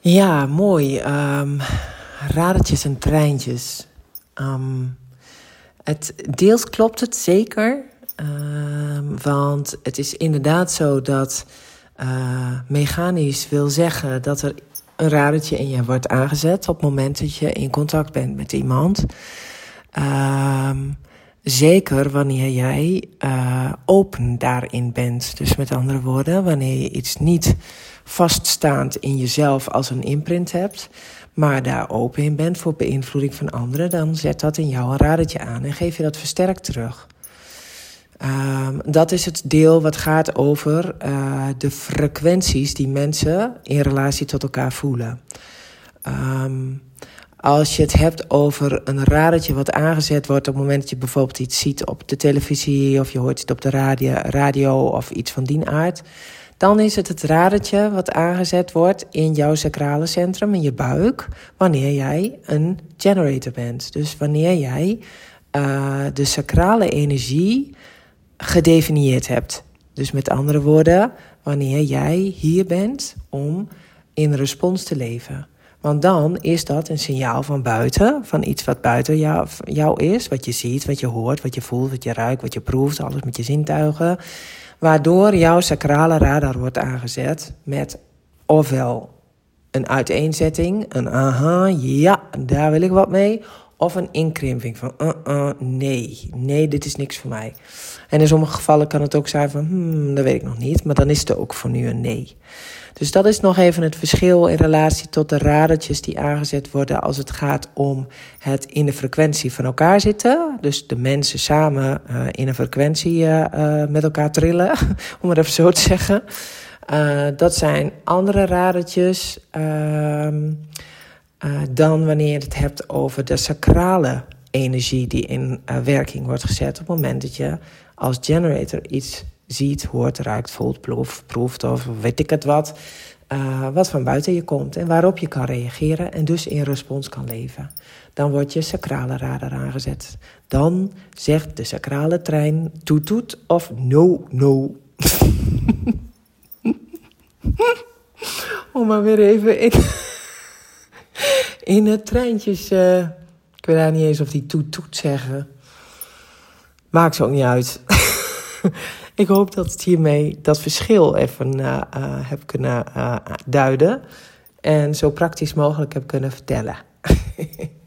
Ja, mooi. Um, radertjes en treintjes. Um, het, deels klopt het zeker. Um, want het is inderdaad zo dat uh, mechanisch wil zeggen dat er een radertje in je wordt aangezet op het moment dat je in contact bent met iemand. Um, zeker wanneer jij uh, open daarin bent. Dus met andere woorden, wanneer je iets niet vaststaand in jezelf als een imprint hebt, maar daar open in bent voor beïnvloeding van anderen, dan zet dat in jou een radertje aan en geef je dat versterkt terug. Um, dat is het deel wat gaat over uh, de frequenties die mensen in relatie tot elkaar voelen. Um, als je het hebt over een radertje wat aangezet wordt op het moment dat je bijvoorbeeld iets ziet op de televisie of je hoort het op de radio, radio of iets van die aard, dan is het het radertje wat aangezet wordt in jouw sacrale centrum, in je buik, wanneer jij een generator bent. Dus wanneer jij uh, de sacrale energie gedefinieerd hebt. Dus met andere woorden, wanneer jij hier bent om in respons te leven. Want dan is dat een signaal van buiten, van iets wat buiten jou, jou is, wat je ziet, wat je hoort, wat je voelt, wat je ruikt, wat je proeft, alles met je zintuigen. Waardoor jouw sacrale radar wordt aangezet met ofwel een uiteenzetting, een aha, ja, daar wil ik wat mee, of een inkrimping van uh, uh, nee, nee, dit is niks voor mij. En in sommige gevallen kan het ook zijn van hmm, dat weet ik nog niet, maar dan is het ook voor nu een nee. Dus dat is nog even het verschil in relatie tot de radertjes die aangezet worden als het gaat om het in de frequentie van elkaar zitten. Dus de mensen samen uh, in een frequentie uh, met elkaar trillen, om het even zo te zeggen. Dat zijn andere radertjes ehm, dan wanneer je het hebt over de sacrale energie die in werking wordt gezet op het moment dat je als generator iets ziet, hoort, ruikt, voelt, proeft, proeft of weet ik het wat. Uh, wat van buiten je komt en waarop je kan reageren en dus in respons kan leven. Dan wordt je sacrale radar aangezet. Dan zegt de sacrale trein toet toet of no no. Om maar weer even in, in het treintjes. Uh, ik weet daar niet eens of die toet toet zeggen. Maakt ze ook niet uit. Ik hoop dat ik hiermee dat verschil even uh, uh, heb kunnen duiden. En zo praktisch mogelijk heb kunnen vertellen.